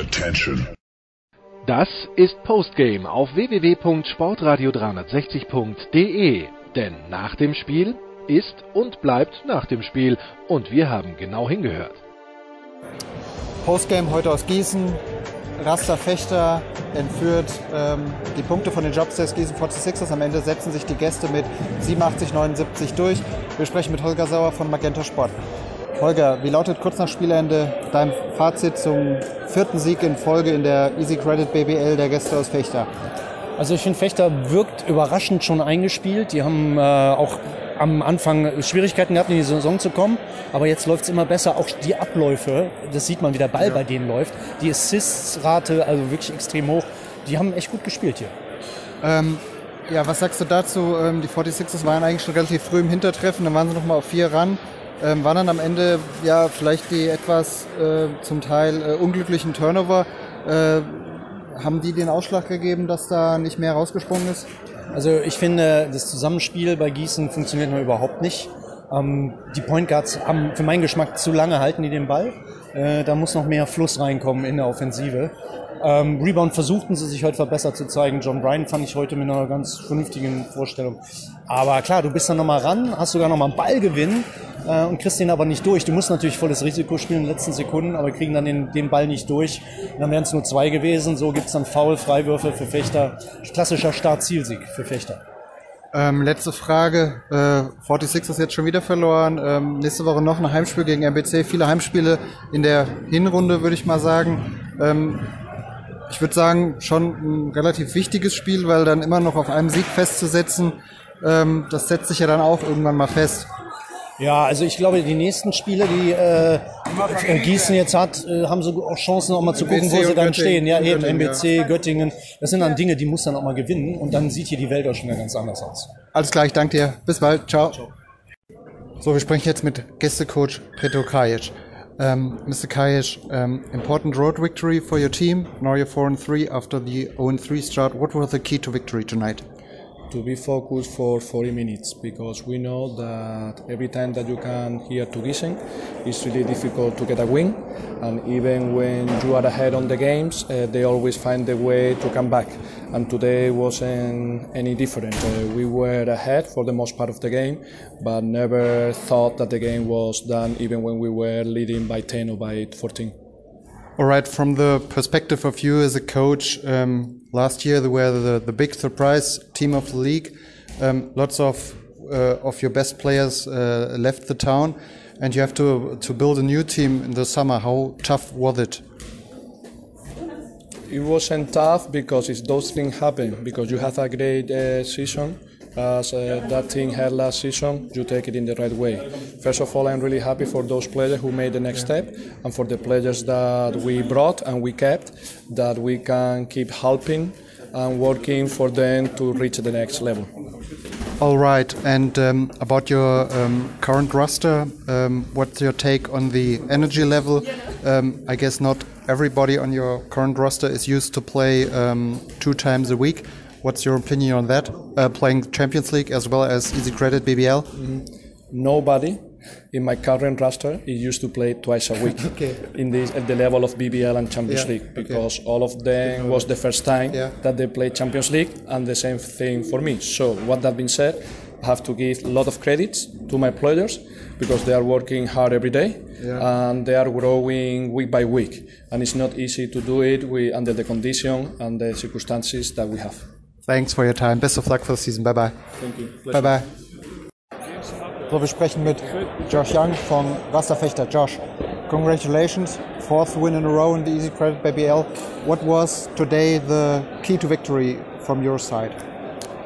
Attention. Das ist Postgame auf www.sportradio360.de. Denn nach dem Spiel ist und bleibt nach dem Spiel. Und wir haben genau hingehört. Postgame heute aus Gießen. Raster Fechter entführt ähm, die Punkte von den Jobsters Gießen 46ers. Am Ende setzen sich die Gäste mit 87-79 durch. Wir sprechen mit Holger Sauer von Magenta Sport. Holger, wie lautet kurz nach Spielende dein Fazit zum vierten Sieg in Folge in der Easy Credit BBL der Gäste aus Fechter? Also ich finde, Fechter wirkt überraschend schon eingespielt. Die haben äh, auch am Anfang Schwierigkeiten gehabt, in die Saison zu kommen, aber jetzt läuft es immer besser. Auch die Abläufe, das sieht man, wie der Ball ja. bei denen läuft. Die Assists-Rate, also wirklich extrem hoch. Die haben echt gut gespielt hier. Ähm, ja, was sagst du dazu? Ähm, die 46ers waren eigentlich schon relativ früh im Hintertreffen, dann waren sie nochmal auf vier ran. Ähm, waren dann am Ende ja vielleicht die etwas äh, zum Teil äh, unglücklichen Turnover. Äh, haben die den Ausschlag gegeben, dass da nicht mehr rausgesprungen ist? Also ich finde, das Zusammenspiel bei Gießen funktioniert noch überhaupt nicht. Ähm, die Point Guards haben für meinen Geschmack zu lange halten die den Ball. Äh, da muss noch mehr Fluss reinkommen in der Offensive. Ähm, Rebound versuchten sie sich heute verbessert zu zeigen. John Bryan fand ich heute mit einer ganz vernünftigen Vorstellung. Aber klar, du bist dann nochmal ran, hast sogar nochmal einen Ballgewinn äh, und kriegst den aber nicht durch. Du musst natürlich volles Risiko spielen in den letzten Sekunden, aber kriegen dann den, den Ball nicht durch. Und dann wären es nur zwei gewesen. So gibt's dann Foul, Freiwürfe für Fechter. Klassischer Start-Zielsieg für Fechter. Ähm, letzte Frage. Äh, 46 ist jetzt schon wieder verloren. Ähm, nächste Woche noch ein Heimspiel gegen RBC. Viele Heimspiele in der Hinrunde, würde ich mal sagen. Ähm, ich würde sagen, schon ein relativ wichtiges Spiel, weil dann immer noch auf einem Sieg festzusetzen, ähm, das setzt sich ja dann auch irgendwann mal fest. Ja, also ich glaube, die nächsten Spiele, die äh, Gießen jetzt hat, äh, haben so auch Chancen, auch mal zu gucken, wo sie dann stehen. Ja, eben MBC, Göttingen. Das sind dann Dinge, die muss dann auch mal gewinnen und dann sieht hier die Welt auch schon wieder ganz anders aus. Alles klar, ich danke dir. Bis bald. Ciao. Ciao. So, wir sprechen jetzt mit Gästecoach Petro Kajic. Um, Mr. Calles, um, important road victory for your team. Now you're 4 and 3 after the 0 3 start. What was the key to victory tonight? To be focused for 40 minutes because we know that every time that you can hear to Gießen, it's really difficult to get a win. And even when you are ahead on the games, uh, they always find a way to come back. And today wasn't any different. Uh, we were ahead for the most part of the game, but never thought that the game was done even when we were leading by 10 or by 14. All right, from the perspective of you as a coach, um, last year they were the, the big surprise team of the league. Um, lots of uh, of your best players uh, left the town, and you have to to build a new team in the summer. How tough was it? It wasn't tough because those things happen because you have a great uh, season as uh, that team had last season, you take it in the right way. First of all, I'm really happy for those players who made the next step and for the players that we brought and we kept, that we can keep helping and working for them to reach the next level. All right, and um, about your um, current roster, um, what's your take on the energy level? Um, I guess not everybody on your current roster is used to play um, two times a week. What's your opinion on that? Uh, playing Champions League as well as Easy Credit BBL? Mm-hmm. Nobody in my current roster is used to play twice a week okay. in this at the level of BBL and Champions yeah. League because okay. all of them was the first time yeah. that they played Champions League and the same thing for me. So what that being said, I have to give a lot of credits to my players because they are working hard every day yeah. and they are growing week by week and it's not easy to do it with, under the condition and the circumstances that we have. Thanks for your time. Best of luck for the season. Bye bye. Thank you. Bye bye. So, wir sprechen mit Josh Young von Rasta Vechta. Josh, congratulations. Fourth win in a row in the Easy Credit BBL. What was today the key to victory from your side?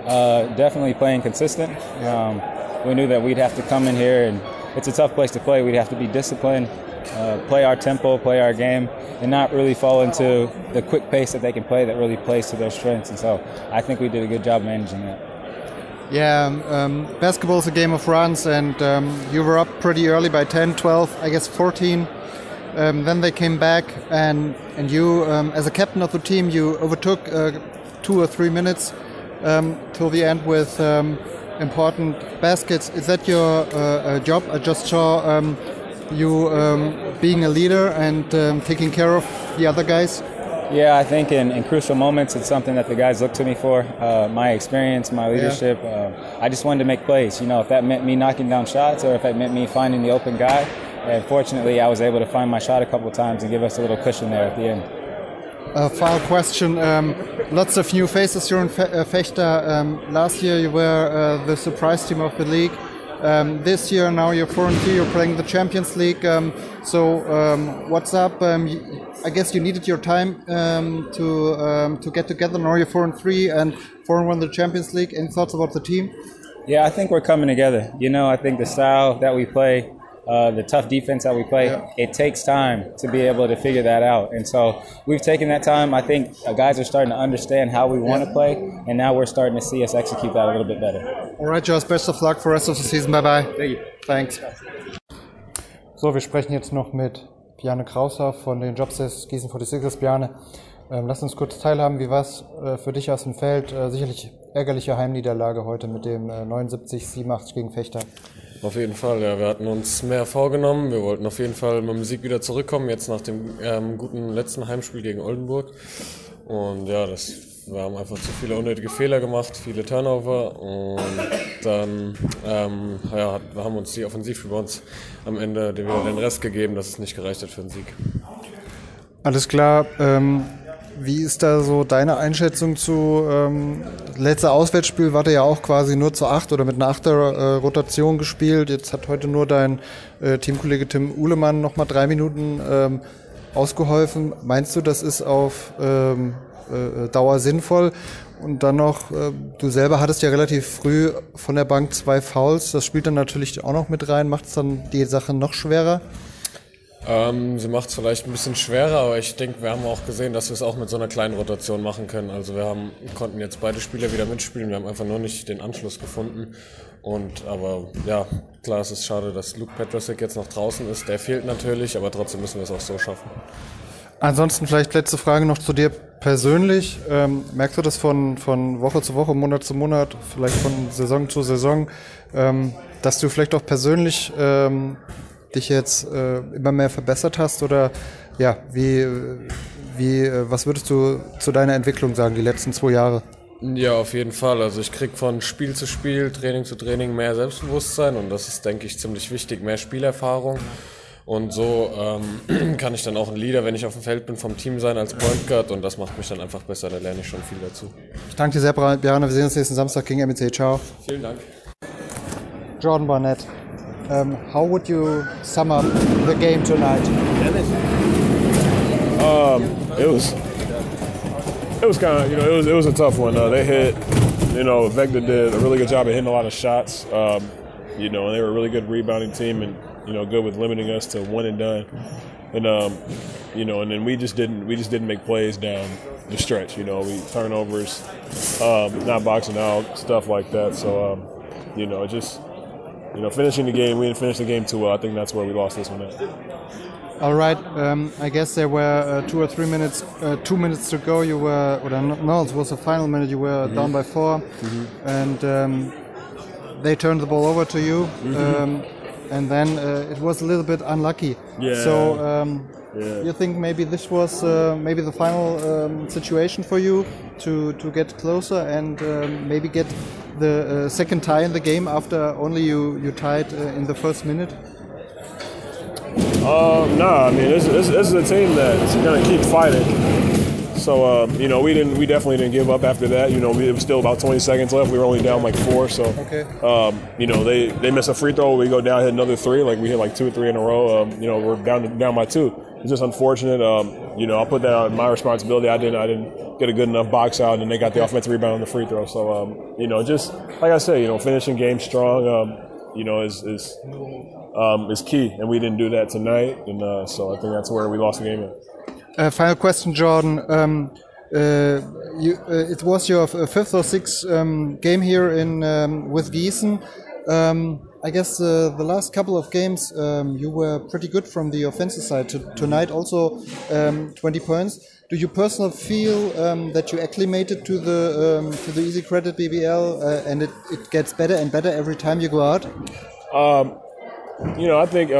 Uh, definitely playing consistent. Um, we knew that we'd have to come in here, and it's a tough place to play. We'd have to be disciplined, uh, play our tempo, play our game, and not really fall into the quick pace that they can play that really plays to their strengths. And so I think we did a good job managing that. Yeah, um, um basketball is a game of runs, and um, you were up pretty early by 10, 12, I guess 14. Um, then they came back, and and you, um, as a captain of the team, you overtook uh, two or three minutes um, till the end with important baskets. Is that your uh, uh, job? I just saw you um, being a leader and um, taking care of the other guys? Yeah, I think in, in, crucial moments, it's something that the guys look to me for. Uh, my experience, my leadership. Yeah. Uh, I just wanted to make plays. You know, if that meant me knocking down shots or if it meant me finding the open guy. And fortunately, I was able to find my shot a couple of times and give us a little cushion there at the end. A final question. Um, lots of new faces here in Fe uh, Vechta. Um, last year, you were uh, the surprise team of the league. Um, this year, now you're 4 and 2, you're playing the Champions League. Um, so, um, what's up? Um, I guess you needed your time um, to to get together. Now you're 4 and 3 and 4 and 1 the Champions League. Any thoughts about the team? Yeah, I think we're coming together. You know, I think the style that we play, uh, the tough defense that we play, yeah. it takes time to be able to figure that out. And so we've taken that time. I think uh, guys are starting to understand how we want to play, and now we're starting to see us execute that a little bit better. All right, Josh, best of luck for the rest of the season. Bye bye. Thank you. Thanks. So, wir sprechen jetzt noch mit Bjarne Krauser von den Jobs Gießen 46ers. Bjarne, ähm, lass uns kurz teilhaben, wie war es äh, für dich aus dem Feld? Äh, sicherlich ärgerliche Heimniederlage heute mit dem äh, 79-87 gegen Fechter. Auf jeden Fall, ja. Wir hatten uns mehr vorgenommen. Wir wollten auf jeden Fall mit dem Sieg wieder zurückkommen, jetzt nach dem ähm, guten letzten Heimspiel gegen Oldenburg. Und ja, das, wir haben einfach zu viele unnötige Fehler gemacht, viele Turnover und dann ähm, ja, haben uns die Offensivrebounds am Ende wieder den Rest gegeben, dass es nicht gereicht hat für einen Sieg. Alles klar. Ähm wie ist da so deine Einschätzung zu ähm, letzter Auswärtsspiel war ja auch quasi nur zu acht oder mit einer achter äh, Rotation gespielt. Jetzt hat heute nur dein äh, Teamkollege Tim Uhlemann nochmal drei Minuten ähm, ausgeholfen. Meinst du, das ist auf ähm, äh, Dauer sinnvoll? Und dann noch, äh, du selber hattest ja relativ früh von der Bank zwei Fouls. Das spielt dann natürlich auch noch mit rein. Macht es dann die Sache noch schwerer? Ähm, sie macht es vielleicht ein bisschen schwerer, aber ich denke, wir haben auch gesehen, dass wir es auch mit so einer kleinen Rotation machen können. Also wir haben, konnten jetzt beide Spieler wieder mitspielen, wir haben einfach nur nicht den Anschluss gefunden. Und aber ja, klar, es ist schade, dass Luke Petrosik jetzt noch draußen ist. Der fehlt natürlich, aber trotzdem müssen wir es auch so schaffen. Ansonsten vielleicht letzte Frage noch zu dir persönlich. Ähm, merkst du das von, von Woche zu Woche, Monat zu Monat, vielleicht von Saison zu Saison, ähm, dass du vielleicht auch persönlich ähm, dich jetzt äh, immer mehr verbessert hast oder ja, wie, wie, äh, was würdest du zu deiner Entwicklung sagen, die letzten zwei Jahre? Ja, auf jeden Fall. Also ich kriege von Spiel zu Spiel, Training zu Training mehr Selbstbewusstsein und das ist, denke ich, ziemlich wichtig, mehr Spielerfahrung. Und so ähm, kann ich dann auch ein Leader, wenn ich auf dem Feld bin, vom Team sein als Point Guard und das macht mich dann einfach besser. Da lerne ich schon viel dazu. Ich danke dir sehr, Bjarne. Wir sehen uns nächsten Samstag gegen MEC. Ciao. Vielen Dank. Jordan Barnett. Um, how would you sum up the game tonight? Um, it was it was kind of you know it was it was a tough one. Uh, they hit you know Vechta did a really good job of hitting a lot of shots. Um, you know, and they were a really good rebounding team and you know good with limiting us to one and done. And um, you know, and then we just didn't we just didn't make plays down the stretch. You know, we turnovers, um, not boxing out, stuff like that. So um, you know, just you know, finishing the game, we didn't finish the game too well. I think that's where we lost this one. At. All right. Um, I guess there were uh, two or three minutes, uh, two minutes to go. You were, or no, it was the final minute. You were mm -hmm. down by 4 mm -hmm. and um, they turned the ball over to you, mm -hmm. um, and then uh, it was a little bit unlucky. Yeah. So. Um, yeah. You think maybe this was uh, maybe the final um, situation for you to to get closer and um, maybe get the uh, second tie in the game after only you you tied uh, in the first minute? Um, no, I mean this, this, this, is a team that's going to keep fighting. So uh, you know we didn't we definitely didn't give up after that. You know we, it was still about 20 seconds left. We were only down like four. So okay. um, you know they they miss a free throw. We go down hit another three. Like we hit like two or three in a row. Um, you know we're down down by two. It's just unfortunate. Um, you know I'll put that on my responsibility. I didn't I didn't get a good enough box out, and they got the offensive rebound on the free throw. So um, you know just like I said, you know finishing game strong. Um, you know is is um, is key, and we didn't do that tonight, and uh, so I think that's where we lost the game. Uh, final question, Jordan. Um, uh, you, uh, it was your fifth or sixth um, game here in um, with Gießen. I guess uh, the last couple of games um, you were pretty good from the offensive side. tonight also um, 20 points. Do you personally feel um, that you acclimated to the um, to the Easy Credit BBL uh, and it, it gets better and better every time you go out? Um, you know, I think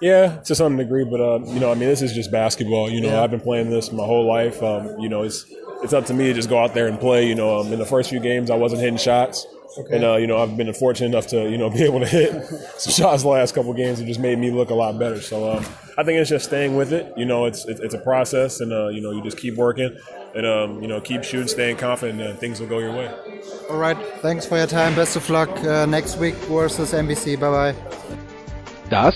Yeah, to some degree, but uh, you know, I mean, this is just basketball. You know, yeah. I've been playing this my whole life. Um, you know, it's it's up to me to just go out there and play. You know, um, in the first few games, I wasn't hitting shots. Okay. And uh, you know, I've been fortunate enough to you know be able to hit some shots the last couple games and just made me look a lot better. So um, I think it's just staying with it. You know, it's it's a process, and uh, you know, you just keep working and um, you know, keep shooting, staying confident, and things will go your way. All right, thanks for your time. Best of luck uh, next week versus MBC. Bye bye. Das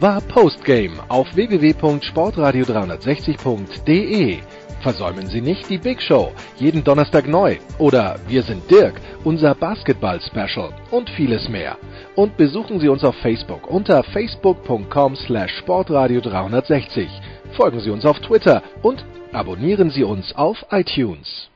war Postgame auf www.sportradio360.de. Versäumen Sie nicht die Big Show, jeden Donnerstag neu. Oder Wir sind Dirk, unser Basketball-Special und vieles mehr. Und besuchen Sie uns auf Facebook unter facebook.com slash sportradio360. Folgen Sie uns auf Twitter und abonnieren Sie uns auf iTunes.